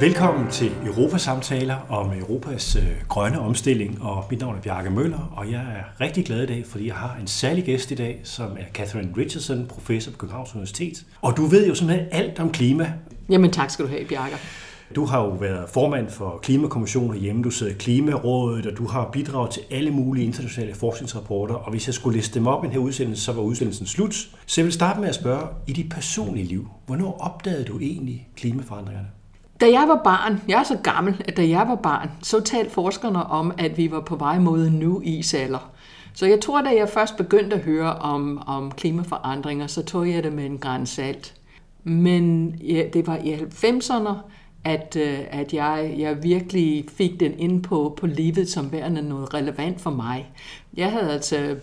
Velkommen til Europasamtaler om Europas øh, grønne omstilling, og mit navn er Bjarke Møller, og jeg er rigtig glad i dag, fordi jeg har en særlig gæst i dag, som er Catherine Richardson, professor på Københavns Universitet. Og du ved jo simpelthen alt om klima. Jamen tak skal du have, Bjarke. Du har jo været formand for Klimakommissionen hjemme, du sidder i Klimarådet, og du har bidraget til alle mulige internationale forskningsrapporter. Og hvis jeg skulle liste dem op i den her udsendelse, så var udsendelsen slut. Så jeg vil starte med at spørge, i dit personlige liv, hvornår opdagede du egentlig klimaforandringerne? Da jeg var barn, jeg er så gammel, at da jeg var barn, så talte forskerne om, at vi var på vej mod en nu isalder. Så jeg tror, da jeg først begyndte at høre om, om klimaforandringer, så tog jeg det med en græns salt. Men ja, det var i 90'erne, at, øh, at jeg, jeg virkelig fik den ind på, på livet som værende noget relevant for mig. Jeg havde altså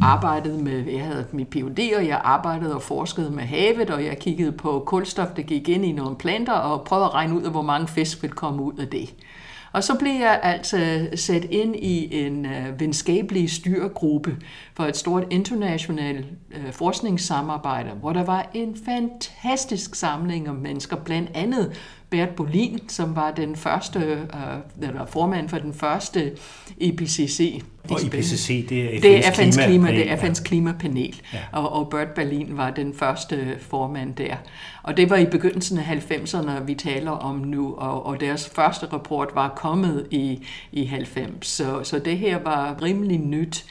arbejdede med, jeg havde mit PhD, og jeg arbejdede og forskede med havet, og jeg kiggede på kulstof, der gik ind i nogle planter, og prøvede at regne ud af, hvor mange fisk ville komme ud af det. Og så blev jeg altså sat ind i en øh, venskabelig styrgruppe for et stort internationalt øh, forskningssamarbejde, hvor der var en fantastisk samling af mennesker, blandt andet Bert Bolin, som var den første, øh, eller formand for den første IPCC. Og IPCC, det er FN's, det er FN's, klima, klima, det er FN's klimapanel, ja. og, og Bert Berlin var den første formand der. Og det var i begyndelsen af 90'erne, vi taler om nu, og, og deres første rapport var kommet i, i 90, så, så det her var rimelig nyt.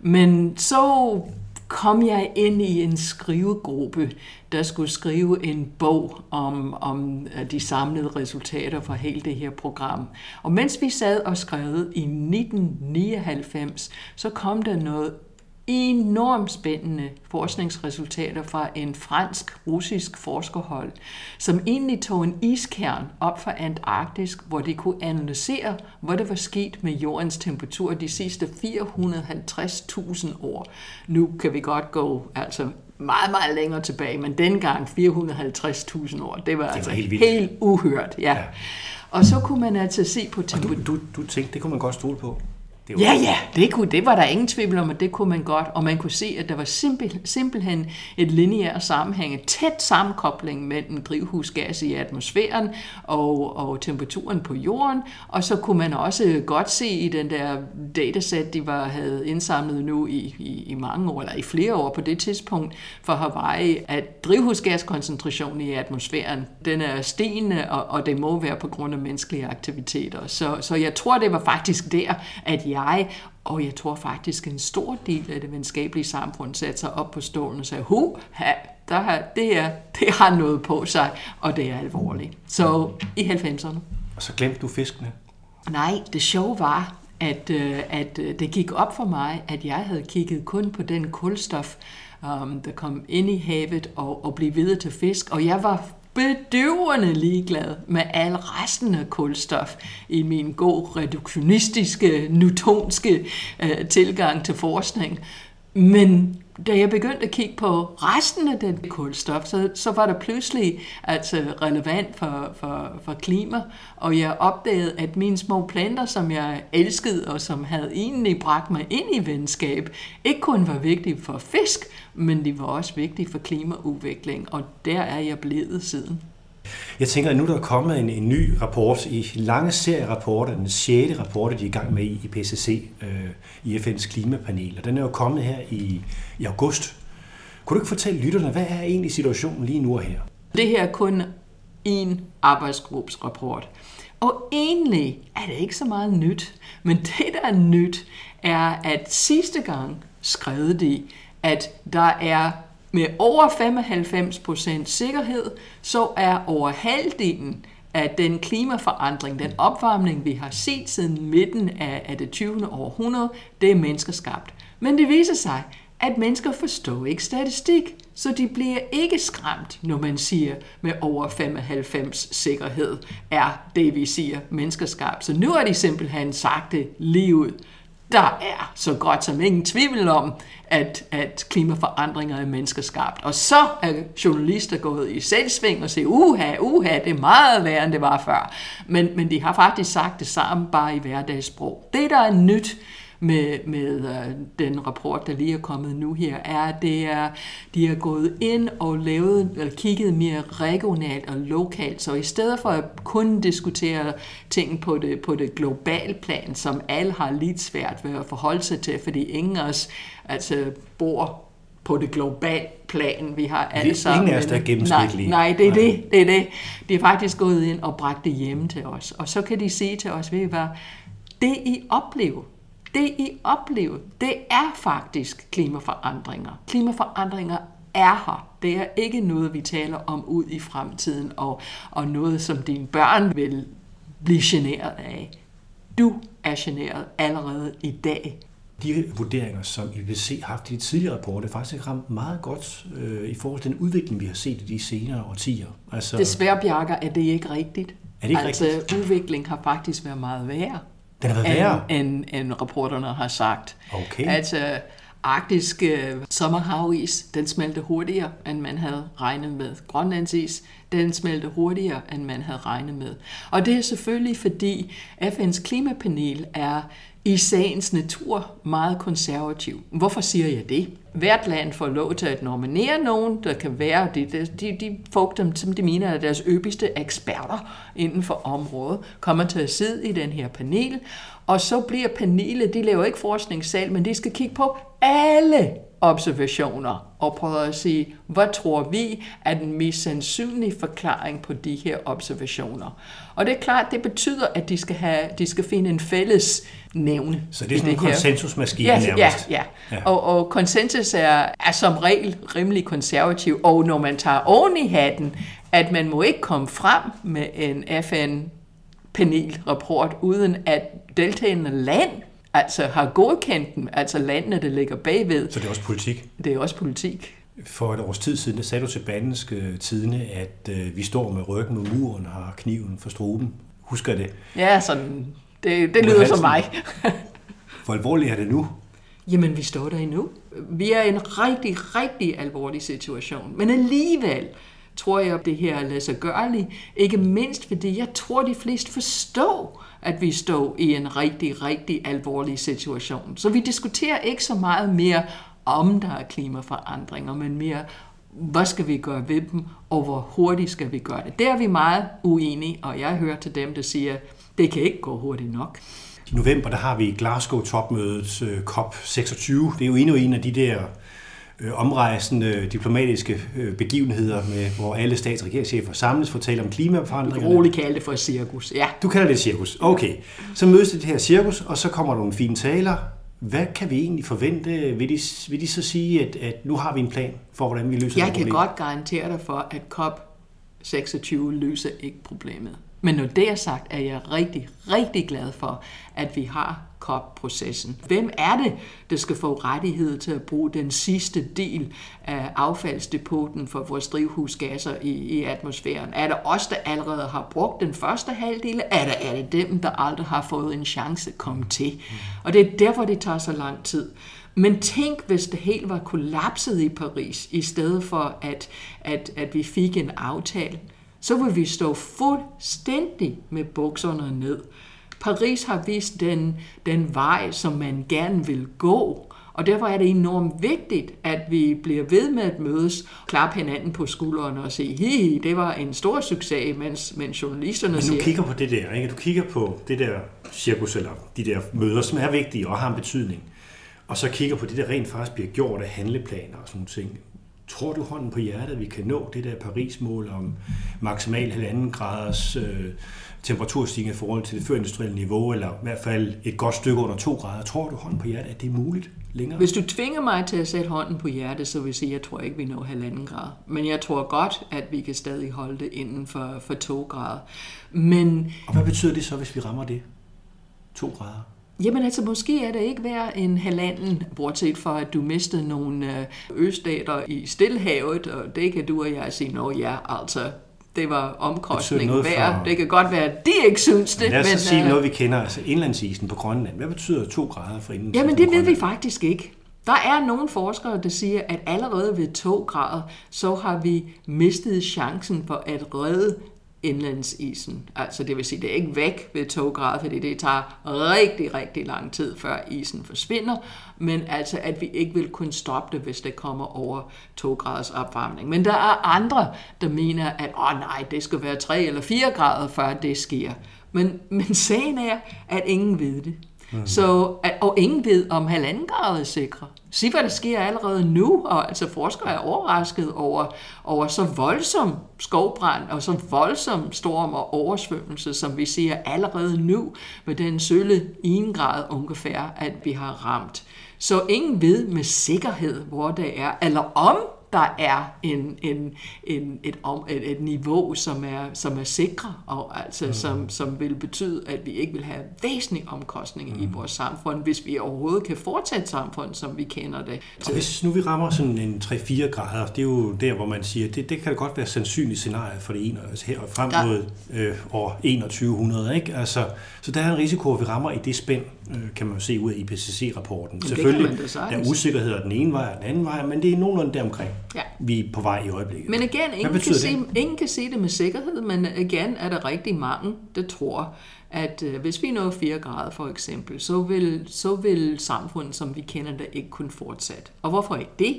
Men så kom jeg ind i en skrivegruppe, der skulle skrive en bog om, om øh, de samlede resultater fra hele det her program. Og mens vi sad og skrev i 1999, så kom der noget enormt spændende forskningsresultater fra en fransk-russisk forskerhold, som egentlig tog en iskern op fra Antarktis, hvor de kunne analysere, hvad der var sket med jordens temperatur de sidste 450.000 år. Nu kan vi godt gå altså meget, meget længere tilbage, men dengang 450.000 år, det var, det var altså helt, helt uhørt. Ja. ja. Og så kunne man altså se på temperaturen. Du, du, du tænkte, det kunne man godt stole på? Det ja, ja, det, kunne, det var der ingen tvivl om, at det kunne man godt. Og man kunne se, at der var simpel, simpelthen et lineær sammenhæng, et tæt sammenkobling mellem drivhusgas i atmosfæren og, og temperaturen på jorden. Og så kunne man også godt se i den der dataset, de var, havde indsamlet nu i, i, i mange år, eller i flere år på det tidspunkt for Hawaii, at drivhusgaskoncentrationen i atmosfæren, den er stigende, og, og det må være på grund af menneskelige aktiviteter. Så, så jeg tror, det var faktisk der, at jeg jeg, og jeg tror faktisk en stor del af det venskabelige samfund satte sig op på stolen og sagde, hu, ha, der har, det, her, det har noget på sig, og det er alvorligt. Så i 90'erne. Og så glemte du fiskene? Nej, det sjove var, at, øh, at øh, det gik op for mig, at jeg havde kigget kun på den kulstof, um, der kom ind i havet og, og blev videre til fisk, og jeg var bedøvende ligeglad med al resten af kulstof i min god reduktionistiske, newtonske øh, tilgang til forskning. Men da jeg begyndte at kigge på resten af den kulstof, så, så var der pludselig altså relevant for, for, for klima, og jeg opdagede, at mine små planter, som jeg elskede, og som havde egentlig bragt mig ind i venskab, ikke kun var vigtige for fisk, men de var også vigtige for klimaudvikling, og der er jeg blevet siden. Jeg tænker, at nu der er kommet en, en ny rapport i lange serie rapporter, den sjette rapport, de er i gang med i, i PCC, øh, i FN's klimapanel, og den er jo kommet her i, i august. Kunne du ikke fortælle lytterne, hvad er egentlig situationen lige nu og her? Det her er kun en arbejdsgruppes rapport. Og egentlig er det ikke så meget nyt, men det, der er nyt, er, at sidste gang skrev de, at der er med over 95% sikkerhed, så er over halvdelen af den klimaforandring, den opvarmning, vi har set siden midten af, af det 20. århundrede, det er menneskeskabt. Men det viser sig, at mennesker forstår ikke statistik, så de bliver ikke skræmt, når man siger med over 95 sikkerhed er det, vi siger menneskeskabt. Så nu har de simpelthen sagt det lige ud. Der er så godt som ingen tvivl om, at, at klimaforandringer er menneskeskabt. Og så er journalister gået i selvsving og siger, uha, uha, det er meget værre, end det var før. Men, men de har faktisk sagt det samme, bare i hverdagssprog. Det, der er nyt med, med uh, den rapport, der lige er kommet nu her, er, at det er, de er gået ind og lavet, eller kigget mere regionalt og lokalt. Så i stedet for at kun diskutere ting på det, på det globale plan, som alle har lidt svært ved at forholde sig til, fordi ingen af os altså, bor på det globale plan. Vi har alle sammen... Ingen af os, der er gennemsnitlige. Nej, nej, det er nej. det. Det er det. De er faktisk gået ind og bragt det hjem til os. Og så kan de sige til os, ved I hvad, det I oplever, det I oplever, det er faktisk klimaforandringer. Klimaforandringer er her. Det er ikke noget, vi taler om ud i fremtiden, og, og noget, som dine børn vil blive generet af. Du er generet allerede i dag de vurderinger, som IPCC har haft i de tidligere rapporter, faktisk ramt meget godt øh, i forhold til den udvikling, vi har set i de senere årtier. Altså, Desværre, Bjarke, er det ikke rigtigt. Er det ikke altså, rigtigt? udviklingen har faktisk været meget værre. Den har været værre? End, end, rapporterne har sagt. Okay. Altså, arktisk øh, sommerhavis, den smelter hurtigere, end man havde regnet med. Grønlandsis, den smelter hurtigere, end man havde regnet med. Og det er selvfølgelig, fordi FN's klimapanel er i sagens natur meget konservativ. Hvorfor siger jeg det? Hvert land får lov til at nominere nogen, der kan være de, de, de folk, dem, som de mener er deres øbigste eksperter inden for området, kommer til at sidde i den her panel, og så bliver panelet, de laver ikke forskningssal, men de skal kigge på alle observationer og prøve at sige, hvad tror vi er den mest sandsynlige forklaring på de her observationer. Og det er klart, det betyder, at de skal, have, de skal finde en fælles nævne. Så det er sådan en konsensusmaskine ja, nærmest? Ja, ja. ja. Og, og konsensus er, er som regel rimelig konservativ, og når man tager oven i hatten, at man må ikke komme frem med en FN-panelrapport, uden at deltagende land altså har godkendt dem, altså landene, der ligger bagved. Så det er også politik? Det er også politik. For et års tid siden, der sagde du til Bandenske Tidene, at øh, vi står med ryggen mod muren og har kniven for struben. Husker det? Ja, sådan, det, det lyder som mig. Hvor alvorligt er det nu? Jamen, vi står der endnu. Vi er i en rigtig, rigtig alvorlig situation. Men alligevel tror jeg, at det her er lade sig gørligt. Ikke mindst fordi jeg tror, de fleste forstår, at vi står i en rigtig, rigtig alvorlig situation. Så vi diskuterer ikke så meget mere om der er klimaforandringer, men mere, hvad skal vi gøre ved dem, og hvor hurtigt skal vi gøre det. Der er vi meget uenige, og jeg hører til dem, der siger, det kan ikke gå hurtigt nok. I november der har vi Glasgow-topmødet øh, COP26. Det er jo endnu en af de der øh, omrejsende diplomatiske øh, begivenheder, med, hvor alle stats- og regeringschefer samles for at tale om klimaforandringer. Du kan roligt kalde det for et cirkus, ja. Du kalder det et cirkus, okay. Så mødes det her cirkus, og så kommer der nogle fine taler. Hvad kan vi egentlig forvente? Vil de, vil de så sige, at, at nu har vi en plan for, hvordan vi løser Jeg det problem? Jeg kan godt garantere dig for, at COP26 løser ikke problemet. Men når det er sagt, er jeg rigtig, rigtig glad for, at vi har COP-processen. Hvem er det, der skal få rettighed til at bruge den sidste del af affaldsdepoten for vores drivhusgasser i, i atmosfæren? Er det os, der allerede har brugt den første halvdel? Er det, er det dem, der aldrig har fået en chance at komme til? Og det er derfor, det tager så lang tid. Men tænk, hvis det helt var kollapset i Paris, i stedet for at, at, at vi fik en aftale så vil vi stå fuldstændig med bukserne ned. Paris har vist den, den vej, som man gerne vil gå, og derfor er det enormt vigtigt, at vi bliver ved med at mødes, klappe hinanden på skuldrene og sige, hi, det var en stor succes, mens, mens journalisterne Men siger... du kigger på det der, ikke? Du kigger på det der cirkus, eller de der møder, som er vigtige og har en betydning, og så kigger på det, der rent faktisk bliver gjort af handleplaner og sådan nogle ting. Tror du hånden på hjertet, at vi kan nå det der Paris-mål om maksimal halvanden graders øh, temperaturstigning i forhold til det førindustrielle niveau, eller i hvert fald et godt stykke under 2 grader? Tror du hånden på hjertet, at det er muligt længere? Hvis du tvinger mig til at sætte hånden på hjertet, så vil jeg sige, at jeg tror ikke, vi når halvanden grad. Men jeg tror godt, at vi kan stadig holde det inden for, for 2 grader. Men, Og hvad betyder det så, hvis vi rammer det? 2 grader? Jamen altså, måske er det ikke værd en halvanden, bortset fra at du mistede nogle øh, østater i Stillehavet, og det kan du og jeg sige, nå ja, altså, det var omkostning værd. For... Det kan godt være, at de ikke synes det. Lad os men, sige uh... noget, vi kender, altså indlandsisen på Grønland. Hvad betyder to grader for indlandsisen Jamen, det ved vi faktisk ikke. Der er nogle forskere, der siger, at allerede ved 2 grader, så har vi mistet chancen for at redde indlandsisen. Altså det vil sige, det er ikke væk ved 2 grader, fordi det tager rigtig, rigtig lang tid, før isen forsvinder, men altså at vi ikke vil kunne stoppe det, hvis det kommer over 2 graders opvarmning. Men der er andre, der mener, at åh nej, det skal være 3 eller 4 grader, før det sker. Men, men sagen er, at ingen ved det. Mm. Så, øh, og ingen ved, om halvanden grad er sikre. Se, hvad der sker allerede nu, og altså forskere er overrasket over, over så voldsom skovbrand og så voldsom storm og oversvømmelse, som vi ser allerede nu med den sølle 1 grad ungefær, at vi har ramt. Så ingen ved med sikkerhed, hvor det er, eller om der er en, en, en, et, et, et niveau, som er, som er sikre, og altså, mm. som, som vil betyde, at vi ikke vil have væsentlige omkostninger mm. i vores samfund, hvis vi overhovedet kan fortsætte samfund, som vi kender det. Og hvis nu vi rammer sådan en 3-4 grader, det er jo der, hvor man siger, det, det kan godt være sandsynligt scenarie for det ene, altså her frem mod øh, år 2100, ikke? Altså, så der er en risiko, at vi rammer i det spænd, kan man jo se ud af IPCC-rapporten. Selvfølgelig der er usikkerheder den ene vej og den anden vej, men det er nogenlunde deromkring, ja. vi er på vej i øjeblikket. Men igen, ingen kan, se, ingen kan se det med sikkerhed, men igen er der rigtig mange, der tror, at øh, hvis vi når 4 grader for eksempel, så vil, så vil samfundet, som vi kender det, ikke kunne fortsætte. Og hvorfor ikke det?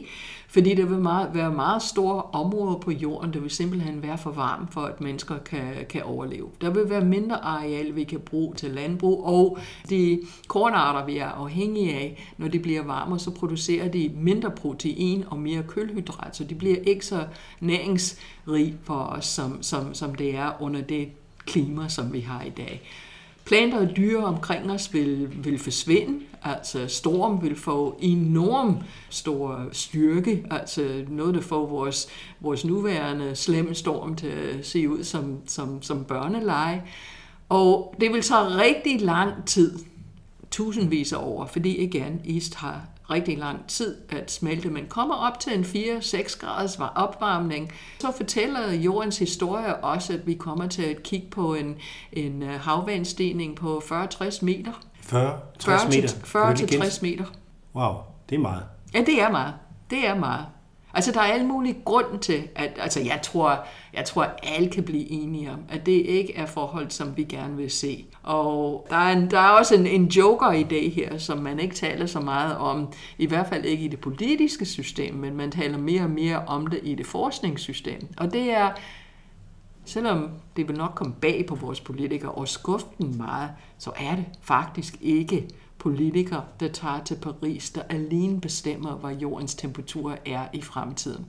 Fordi der vil meget, være meget store områder på jorden, der vil simpelthen være for varmt for, at mennesker kan, kan overleve. Der vil være mindre areal, vi kan bruge til landbrug, og de kornarter, vi er afhængige af, når de bliver varmere, så producerer de mindre protein og mere kulhydrat, så de bliver ikke så næringsrige for os, som, som, som det er under det klima, som vi har i dag. Planter og dyr omkring os vil, vil forsvinde, altså storm vil få enorm stor styrke, altså noget, der får vores, vores nuværende slemme storm til at se ud som, som, som børneleje. Og det vil tage rigtig lang tid, tusindvis af år, fordi igen, East har rigtig lang tid at smelte, men kommer op til en 4-6 graders opvarmning, så fortæller jordens historie også, at vi kommer til at kigge på en, en øh, havvandstigning på 40-60 meter. 40, 60 meter? 40 til 60 meter. Wow, det er meget. Ja, det er meget. Det er meget. Altså, der er alle mulige grund til, at altså, jeg tror, jeg tror, at alle kan blive enige om, at det ikke er forhold, som vi gerne vil se. Og der er, en, der er også en, en joker i det her, som man ikke taler så meget om, i hvert fald ikke i det politiske system, men man taler mere og mere om det i det forskningssystem. Og det er, selvom det vil nok komme bag på vores politikere og skuffe dem meget, så er det faktisk ikke politikere, der tager til Paris, der alene bestemmer, hvad jordens temperatur er i fremtiden.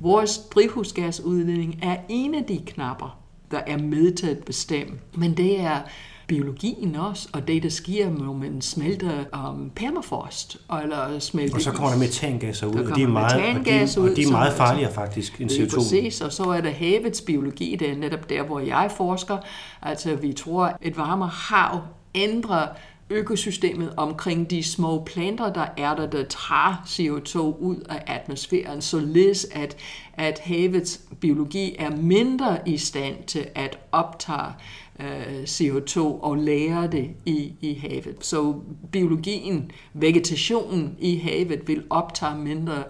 Vores drivhusgasudledning er en af de knapper, der er med til at bestemme. Men det er biologien også, og det, der sker, når man smelter um, permafrost, eller smelter Og så kommer der metangasser ud, og de er meget, og de, ud, og de er meget farligere faktisk end CO2. Præcis, og så er der havets biologi, det er netop der, hvor jeg forsker. Altså, vi tror, at et varmere hav ændrer økosystemet omkring de små planter, der er der, der tager CO2 ud af atmosfæren, således at, at havets biologi er mindre i stand til at optage øh, CO2 og lære det i, i havet. Så biologien, vegetationen i havet vil optage mindre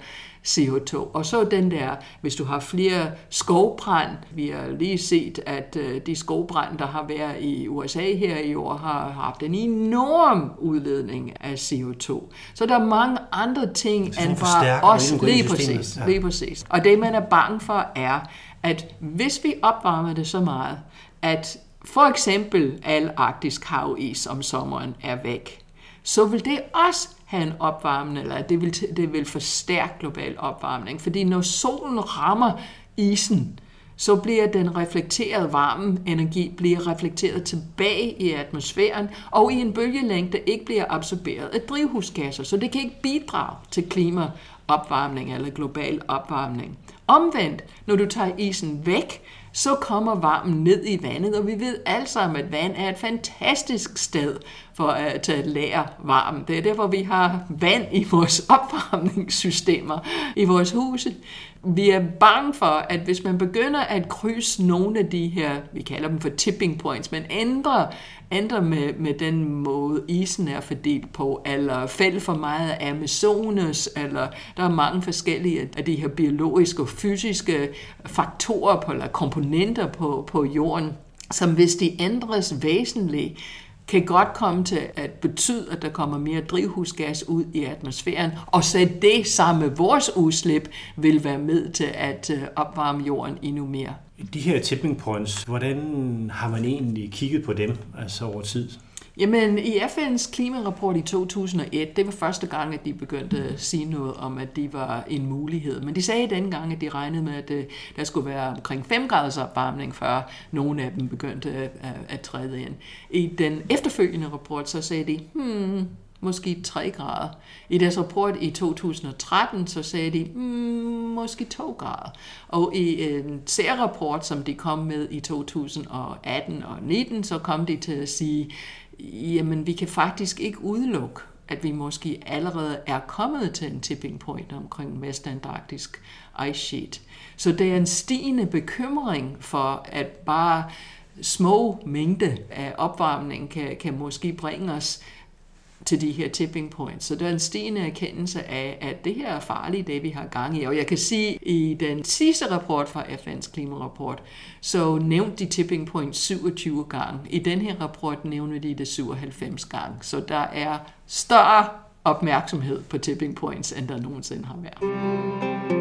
CO2. Og så den der, hvis du har flere skovbrand, vi har lige set, at øh, de skovbrand, der har været i USA her i år, har haft en enorm udledning af CO2. Så der er mange andre ting end bare os. Lige præcis, ja. lige præcis. Og det, man er bange for, er, at hvis vi opvarmer det så meget, at for eksempel al arktisk havis om sommeren er væk, så vil det også have en opvarmning, eller det vil, det vil forstærke global opvarmning. Fordi når solen rammer isen, så bliver den reflekterede varme energi bliver reflekteret tilbage i atmosfæren, og i en bølgelængde ikke bliver absorberet af drivhusgasser, så det kan ikke bidrage til klimaopvarmning eller global opvarmning. Omvendt, når du tager isen væk, så kommer varmen ned i vandet, og vi ved alle sammen, at vand er et fantastisk sted for at, at lære varmen. Det er derfor, vi har vand i vores opvarmningssystemer, i vores huse. vi er bange for, at hvis man begynder at krydse nogle af de her, vi kalder dem for tipping points, men ændrer ændre med, med den måde, isen er fordelt på, eller fælde for meget af Amazones, eller der er mange forskellige af de her biologiske og fysiske faktorer på, eller komponenter på, på jorden, som hvis de ændres væsentligt, kan godt komme til at betyde, at der kommer mere drivhusgas ud i atmosfæren, og så det sammen med vores udslip vil være med til at øh, opvarme jorden endnu mere. De her tipping points, hvordan har man egentlig kigget på dem altså over tid? Jamen, i FN's klimarapport i 2001, det var første gang, at de begyndte at sige noget om, at de var en mulighed. Men de sagde dengang, at de regnede med, at øh, der skulle være omkring 5 graders opvarmning, før nogle af dem begyndte øh, at, at træde ind. I den efterfølgende rapport, så sagde de, hmm, måske 3 grader. I deres rapport i 2013, så sagde de, mm, måske 2 grader. Og i en særrapport, som de kom med i 2018 og 19, så kom de til at sige, jamen vi kan faktisk ikke udelukke, at vi måske allerede er kommet til en tipping point omkring Vestantarktisk ice sheet. Så det er en stigende bekymring for, at bare små mængde af opvarmning kan, kan måske bringe os til de her tipping points. Så der er en stigende erkendelse af, at det her er farligt, det vi har gang i. Og jeg kan sige, i den sidste rapport fra FN's klimarapport, så nævnte de tipping points 27 gange. I den her rapport nævner de det 97 gange. Så der er større opmærksomhed på tipping points, end der nogensinde har været.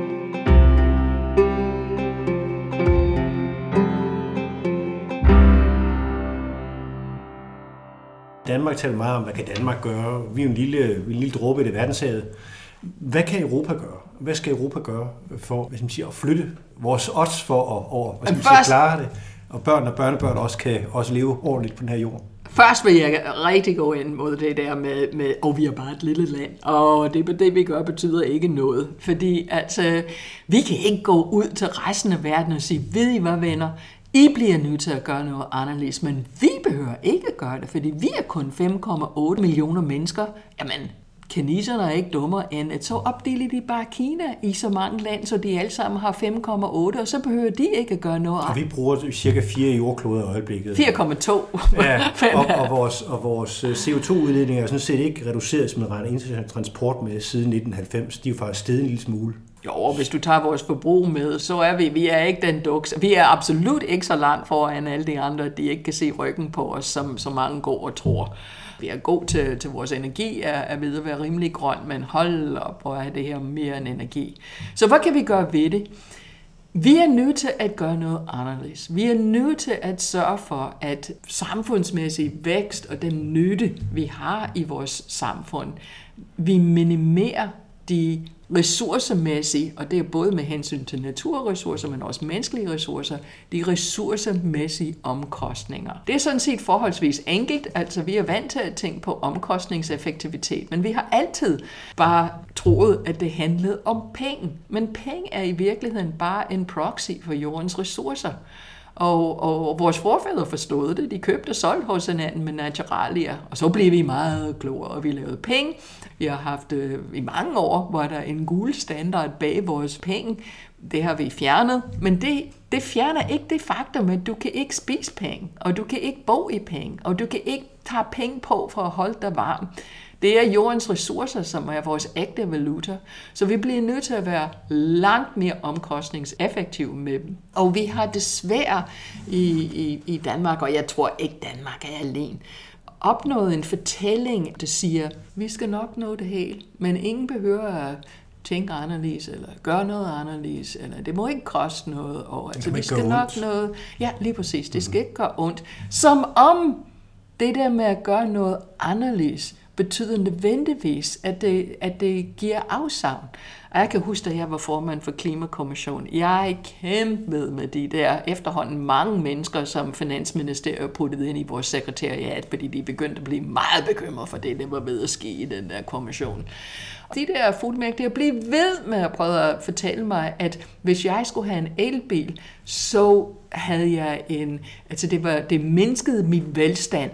Danmark taler meget om, hvad kan Danmark gøre? Vi er en lille, en lille dråbe i det verdenshavet. Hvad kan Europa gøre? Hvad skal Europa gøre for hvad skal man sige, at flytte vores odds for at, over, hvad skal man sige, klare det? Og børn og børnebørn også kan også leve ordentligt på den her jord. Først vil jeg rigtig gå ind mod det der med, med og vi er bare et lille land, og det, det vi gør betyder ikke noget. Fordi altså, vi kan ikke gå ud til resten af verden og sige, ved I hvad venner, i bliver nødt til at gøre noget anderledes, men vi behøver ikke at gøre det, fordi vi er kun 5,8 millioner mennesker. Jamen, kineserne er ikke dummere end, at så opdeler de bare Kina i så mange lande, så de alle sammen har 5,8, og så behøver de ikke at gøre noget. Og vi bruger cirka 4 jordkloder i øjeblikket. 4,2. ja, og, og, vores, og vores øh, CO2-udledninger er sådan set ikke reduceret, som man regner international transport med siden 1990. De er jo faktisk steget en lille smule. Jo, hvis du tager vores forbrug med, så er vi, vi er ikke den duks. Vi er absolut ikke så langt foran alle de andre, de ikke kan se ryggen på os, som som mange går og tror. Vi er god til, til vores energi, er, er ved at være rimelig grøn, men hold op, hvor er det her mere end energi. Så hvad kan vi gøre ved det? Vi er nødt til at gøre noget anderledes. Vi er nødt til at sørge for, at samfundsmæssig vækst og den nytte, vi har i vores samfund, vi minimerer de ressourcemæssigt, og det er både med hensyn til naturressourcer, men også menneskelige ressourcer, de ressourcemæssige omkostninger. Det er sådan set forholdsvis enkelt, altså vi er vant til at tænke på omkostningseffektivitet, men vi har altid bare troet, at det handlede om penge. Men penge er i virkeligheden bare en proxy for jordens ressourcer. Og, og vores forfædre forstod det. De købte og solgte hos hinanden med naturalia. Og så blev vi meget klogere, og vi lavede penge. Vi har haft øh, i mange år, hvor der en gul standard bag vores penge. Det har vi fjernet. Men det, det fjerner ikke det faktum, at du kan ikke spise penge, og du kan ikke bo i penge, og du kan ikke tage penge på for at holde dig varm. Det er jordens ressourcer, som er vores ægte valuta. Så vi bliver nødt til at være langt mere omkostningseffektive med dem. Og vi har desværre i, i, i Danmark, og jeg tror ikke Danmark er alene, opnået en fortælling, der siger, vi skal nok nå det hele, men ingen behøver at tænke anderledes, eller gøre noget anderledes, eller det må ikke koste noget, og altså, vi skal nok ondt. noget. Ja, lige præcis, det skal ikke gøre ondt. Som om det der med at gøre noget anderledes, betyder nødvendigvis, at det, at det giver afsavn. Og jeg kan huske, da jeg var formand for Klimakommissionen, jeg kæmpede med de der efterhånden mange mennesker, som Finansministeriet puttede ind i vores sekretariat, fordi de begyndte at blive meget bekymrede for det, der var ved at ske i den der kommission. De der fuldmægtige blev ved med at prøve at fortælle mig, at hvis jeg skulle have en elbil, så havde jeg en, altså det var, det mindskede min velstand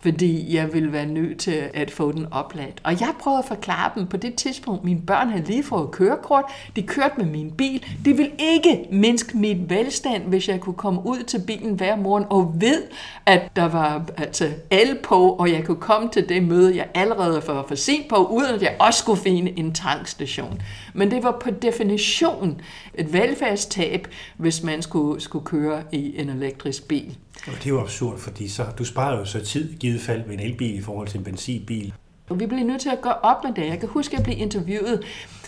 fordi jeg ville være nødt til at få den opladt. Og jeg prøvede at forklare dem på det tidspunkt, mine børn havde lige fået kørekort, de kørte med min bil, det vil ikke mindske mit velstand, hvis jeg kunne komme ud til bilen hver morgen og ved, at der var altså el på, og jeg kunne komme til det møde, jeg allerede var for sent på, uden at jeg også skulle finde en tankstation. Men det var på definition et velfærdstab, hvis man skulle, skulle køre i en elektrisk bil. Og det er jo absurd, fordi så, du sparer jo så tid givet fald med en elbil i forhold til en benzinbil. Og vi bliver nødt til at gå op med det. Jeg kan huske, at jeg blev interviewet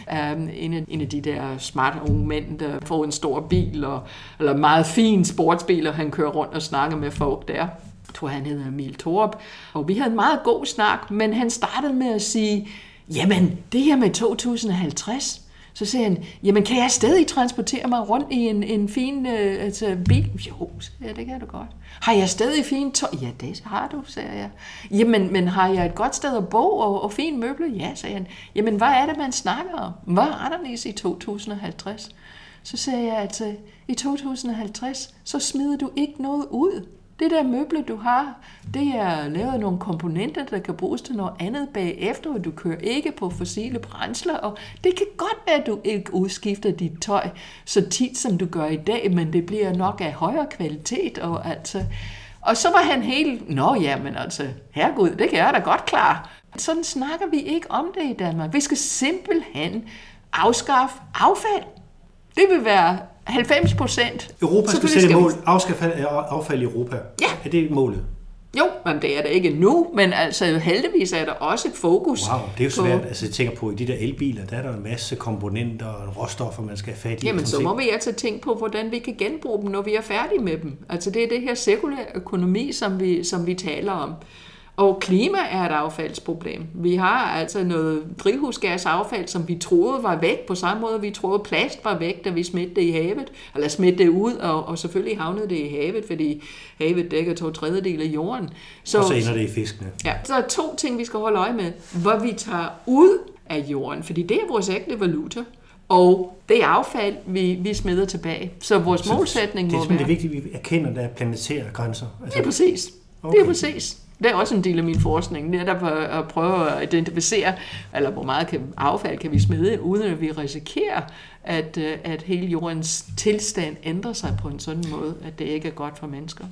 af um, en af, en af de der smarte unge mænd, der får en stor bil, og, eller meget fin sportsbil, og han kører rundt og snakker med folk der. Jeg tror, han hedder Emil Thorup. Og vi havde en meget god snak, men han startede med at sige, jamen, det her med 2050, så siger han, jamen kan jeg stadig transportere mig rundt i en, en fin øh, altså, bil? Jo, ja, det kan du godt. Har jeg stadig fint tøj? Ja, det har du, siger jeg. Jamen, men har jeg et godt sted at bo og, og fine møbler? Ja, siger han. Jamen, hvad er det, man snakker om? Hvad er anderledes i 2050? Så sagde jeg, at øh, i 2050, så smider du ikke noget ud. Det der møble, du har, det er lavet af nogle komponenter, der kan bruges til noget andet bagefter, og du kører ikke på fossile brændsler, og det kan godt være, at du ikke udskifter dit tøj så tit, som du gør i dag, men det bliver nok af højere kvalitet, og altså... Og så var han helt, nå ja, men altså, herregud, det kan jeg da godt klare. Sådan snakker vi ikke om det i Danmark. Vi skal simpelthen afskaffe affald. Det vil være 90 procent. Europa skal sætte mål. Afskaffe affald i Europa. Ja. Er det målet? Jo, men det er det ikke nu, men altså heldigvis er der også et fokus. Wow, det er jo svært. På... Altså jeg tænker på, i de der elbiler, der er der en masse komponenter og råstoffer, man skal have fat i. Jamen så må vi altså tænke på, hvordan vi kan genbruge dem, når vi er færdige med dem. Altså det er det her cirkulær økonomi, som vi, som vi taler om. Og klima er et affaldsproblem. Vi har altså noget drivhusgasaffald, som vi troede var væk på samme måde, vi troede plast var væk, da vi smidte det i havet, eller smidte det ud, og, og selvfølgelig havnede det i havet, fordi havet dækker to tredjedel af jorden. Så, og så ender det i fiskene. Ja, så er to ting, vi skal holde øje med. Hvor vi tager ud af jorden, fordi det er vores ægte valuta, og det er affald, vi, vi smider tilbage. Så vores så målsætning må det er være... Det vigtigt, at vi erkender, der er planetære grænser. Altså, det er præcis. Okay. Det er præcis. Det er også en del af min forskning, netop at prøve at identificere, eller hvor meget kan, affald kan vi smide, uden at vi risikerer, at, øh, at hele jordens tilstand ændrer sig på en sådan måde, at det ikke er godt for mennesker.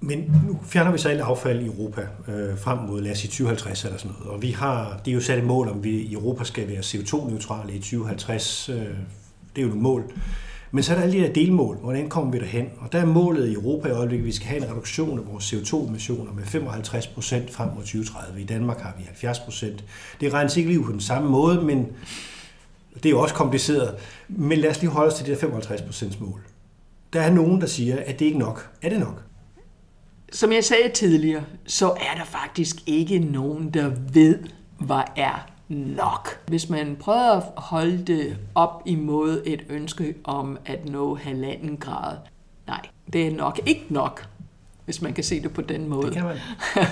Men nu fjerner vi så alt affald i Europa øh, frem mod, lad os sige 2050 eller sådan noget. Og vi har, det er jo sat et mål, om vi i Europa skal være CO2-neutrale i 2050. Øh, det er jo et mål. Men så er der alle de der delmål. Hvordan kommer vi derhen? Og der er målet i Europa i øjeblikket, at vi skal have en reduktion af vores CO2-emissioner med 55 procent frem mod 2030. I Danmark har vi 70 procent. Det regnes ikke lige på den samme måde, men det er jo også kompliceret. Men lad os lige holde os til det der 55 procents mål. Der er nogen, der siger, at det ikke er nok. Er det nok? Som jeg sagde tidligere, så er der faktisk ikke nogen, der ved, hvad er nok. Hvis man prøver at holde det op imod et ønske om at nå halvanden grad, nej, det er nok ikke nok, hvis man kan se det på den måde. Det kan man.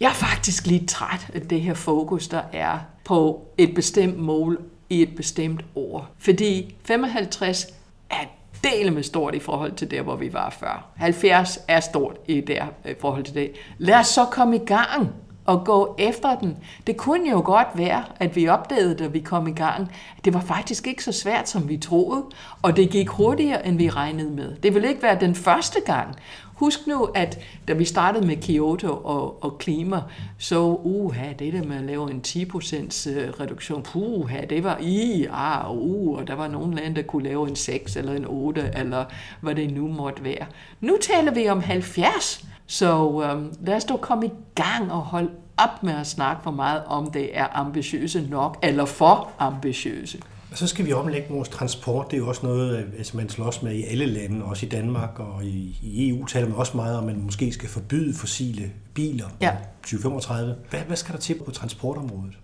Jeg er faktisk lidt træt af det her fokus, der er på et bestemt mål i et bestemt år. Fordi 55 er del med stort i forhold til der, hvor vi var før. 70 er stort i der i forhold til det. Lad os så komme i gang og gå efter den. Det kunne jo godt være, at vi opdagede, da vi kom i gang, at det var faktisk ikke så svært, som vi troede, og det gik hurtigere, end vi regnede med. Det vil ikke være den første gang. Husk nu, at da vi startede med Kyoto og, og klima, så uha, det der med at lave en 10% øh, reduktion, puha, det var i, ah, uh, og der var nogle lande, der kunne lave en 6 eller en 8, eller hvad det nu måtte være. Nu taler vi om 70 så øhm, lad os dog komme i gang og holde op med at snakke for meget om, det er ambitiøse nok, eller for ambitiøse. Og så skal vi omlægge vores transport. Det er jo også noget, altså man slås med i alle lande, også i Danmark og i, i EU taler man også meget om, at man måske skal forbyde fossile biler ja. 2035. Hvad, hvad skal der til på transportområdet?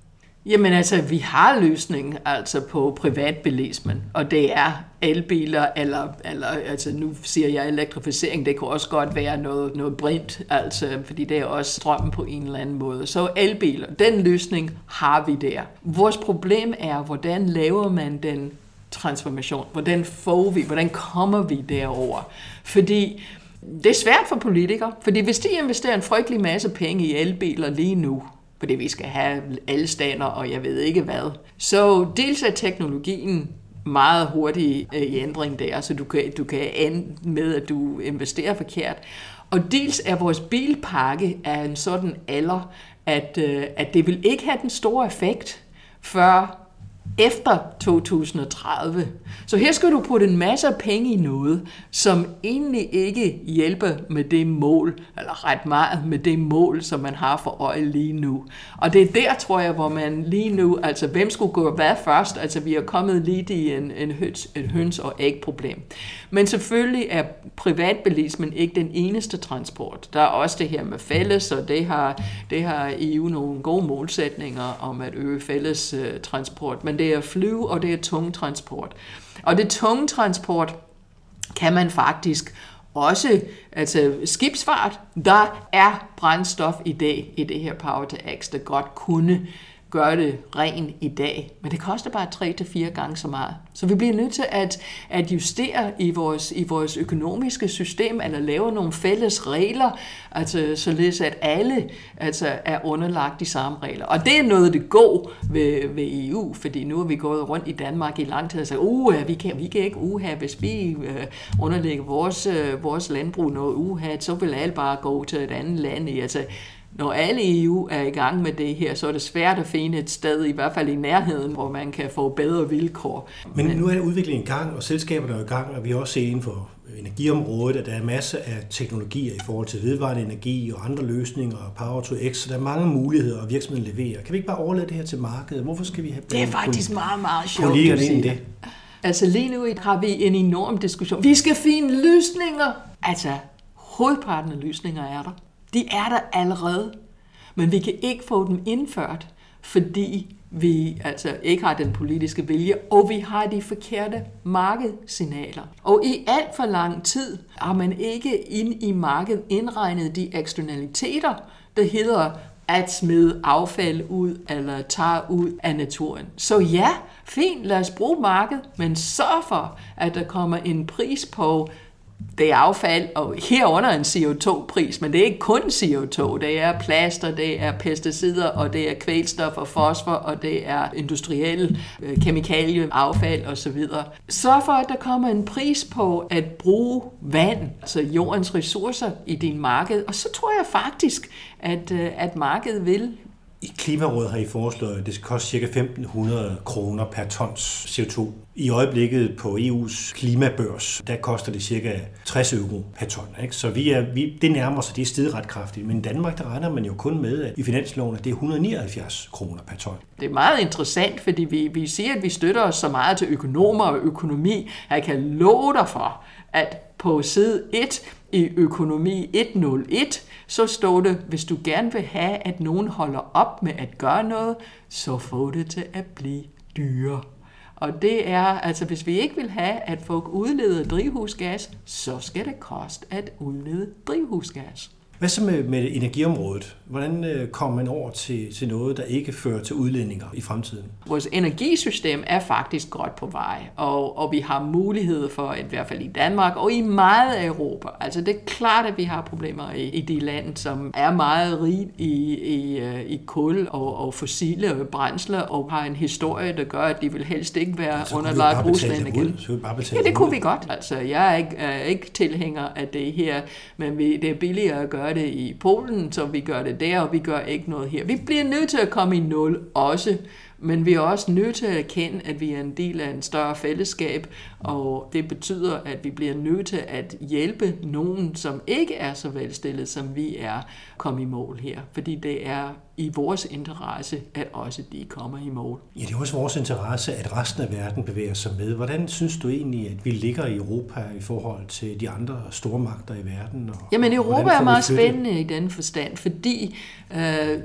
Jamen altså, vi har løsningen altså på privatbilismen, og det er elbiler, eller, eller altså nu siger jeg elektrificering, det kan også godt være noget, noget brint, altså, fordi det er også strømmen på en eller anden måde. Så elbiler, den løsning har vi der. Vores problem er, hvordan laver man den transformation? Hvordan får vi, hvordan kommer vi derover? Fordi Det er svært for politikere, fordi hvis de investerer en frygtelig masse penge i elbiler lige nu, fordi vi skal have alle stander og jeg ved ikke hvad, så dels er teknologien meget hurtig øh, i ændring der, så du kan, du kan ende med, at du investerer forkert. Og dels er vores bilpakke af en sådan alder, at, øh, at det vil ikke have den store effekt, før efter 2030. Så her skal du putte en masse penge i noget, som egentlig ikke hjælper med det mål, eller ret meget med det mål, som man har for øje lige nu. Og det er der, tror jeg, hvor man lige nu, altså hvem skulle gå hvad først? Altså vi er kommet lige i en, en høns, et høns- og æg-problem. Men selvfølgelig er privatbilismen ikke den eneste transport. Der er også det her med fælles, og det har, det har EU nogle gode målsætninger om at øge fælles uh, transport. Men det er flyve, og det er tung transport. Og det tunge transport kan man faktisk også, altså skibsfart, der er brændstof i dag i det her Power to X, der godt kunne gøre det ren i dag. Men det koster bare 3-4 gange så meget. Så vi bliver nødt til at, at justere i vores, i vores økonomiske system, eller lave nogle fælles regler, altså, således at alle altså, er underlagt de samme regler. Og det er noget, det går ved, ved EU, fordi nu er vi gået rundt i Danmark i lang tid og sagt, uh, vi kan, vi kan ikke uha, hvis vi uh, underlægger vores, uh, vores landbrug noget uha, så vil alle bare gå til et andet land. I. Altså, når alle EU er i gang med det her, så er det svært at finde et sted, i hvert fald i nærheden, hvor man kan få bedre vilkår. Men nu er udviklingen i gang, og selskaberne er i gang, og vi har også set inden for energiområdet, at der er masser af teknologier i forhold til vedvarende energi og andre løsninger og Power to X, så der er mange muligheder, og virksomheden leverer. Kan vi ikke bare overlade det her til markedet? Hvorfor skal vi have Det er faktisk meget, meget sjovt, du siger det? Altså lige nu har vi en enorm diskussion. Vi skal finde løsninger. Altså, hovedparten af løsninger er der. De er der allerede, men vi kan ikke få dem indført, fordi vi altså ikke har den politiske vilje, og vi har de forkerte markedssignaler. Og i alt for lang tid har man ikke ind i markedet indregnet de eksternaliteter, der hedder at smide affald ud eller tage ud af naturen. Så ja, fint, lad os bruge markedet, men sørg for, at der kommer en pris på det er affald, og herunder en CO2-pris, men det er ikke kun CO2, det er plaster, det er pesticider, og det er kvælstof og fosfor, og det er industrielle øh, kemikalieaffald osv. Så for, at der kommer en pris på at bruge vand, altså jordens ressourcer i din marked, og så tror jeg faktisk, at, øh, at markedet vil i Klimarådet har I foreslået, at det skal koste ca. 1.500 kroner per tons CO2. I øjeblikket på EU's klimabørs, der koster det ca. 60 euro per ton. Ikke? Så vi er, vi, det nærmer sig, det er stedet ret kraftigt. Men i Danmark, der regner man jo kun med, at i finansloven, at det er 179 kroner per ton. Det er meget interessant, fordi vi, vi siger, at vi støtter os så meget til økonomer og økonomi. Jeg kan love dig for, at på side 1 i økonomi 101, så står det, hvis du gerne vil have, at nogen holder op med at gøre noget, så få det til at blive dyre. Og det er, altså hvis vi ikke vil have, at folk udleder drivhusgas, så skal det koste at udlede drivhusgas. Hvad så med, med energiområdet? Hvordan øh, kommer man over til, til noget, der ikke fører til udledninger i fremtiden? Vores energisystem er faktisk godt på vej, og, og vi har mulighed for, i hvert fald i Danmark og i meget af Europa. Altså det er klart, at vi har problemer i, i de lande, som er meget rige i, i, øh, i kul og, og fossile brændsler, og har en historie, der gør, at de vil helst ikke være så underlagt Rusland igen. Så vi bare ja, det kunne vi godt. Altså, jeg er ikke, er ikke tilhænger af det her, men vi, det er billigere at gøre det i Polen, så vi gør det der, og vi gør ikke noget her. Vi bliver nødt til at komme i nul også, men vi er også nødt til at erkende, at vi er en del af en større fællesskab, og det betyder, at vi bliver nødt til at hjælpe nogen, som ikke er så velstillet, som vi er, komme i mål her. Fordi det er i vores interesse, at også de kommer i mål. Ja, det er også vores interesse, at resten af verden bevæger sig med. Hvordan synes du egentlig, at vi ligger i Europa i forhold til de andre store magter i verden? Og, Jamen, Europa er meget spændende i den forstand, fordi øh,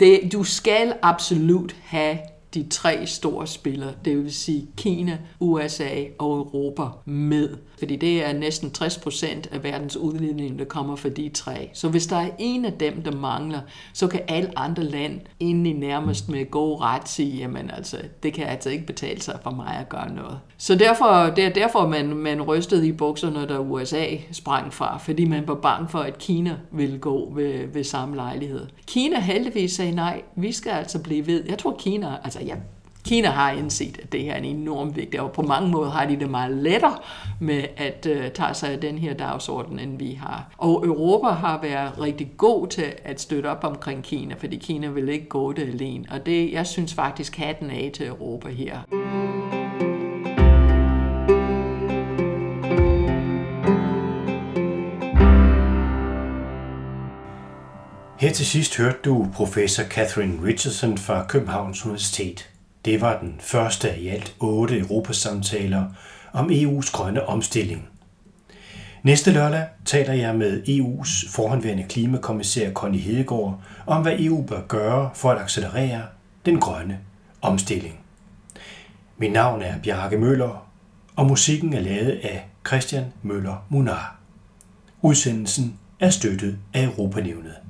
det, du skal absolut have de tre store spillere, det vil sige Kina, USA og Europa med. Fordi det er næsten 60 procent af verdens udledning, der kommer fra de tre. Så hvis der er en af dem, der mangler, så kan alle andre lande egentlig nærmest med god ret sige, jamen altså, det kan altså ikke betale sig for mig at gøre noget. Så derfor, det er derfor, man, man rystede i bukserne, da USA sprang fra, fordi man var bange for, at Kina ville gå ved, ved samme lejlighed. Kina heldigvis sagde nej, vi skal altså blive ved. Jeg tror Kina, altså Altså, ja, Kina har indset, at det her er en enorm vigtig, og på mange måder har de det meget lettere med at uh, tage sig af den her dagsorden, end vi har. Og Europa har været rigtig god til at støtte op omkring Kina, fordi Kina vil ikke gå det alene. Og det, jeg synes faktisk, hatten af til Europa her. Her til sidst hørte du professor Catherine Richardson fra Københavns Universitet. Det var den første af i alt otte Europasamtaler om EU's grønne omstilling. Næste lørdag taler jeg med EU's forhåndværende klimakommissær Conny Hedegaard om, hvad EU bør gøre for at accelerere den grønne omstilling. Mit navn er Bjarke Møller, og musikken er lavet af Christian Møller Munar. Udsendelsen er støttet af Europanævnet.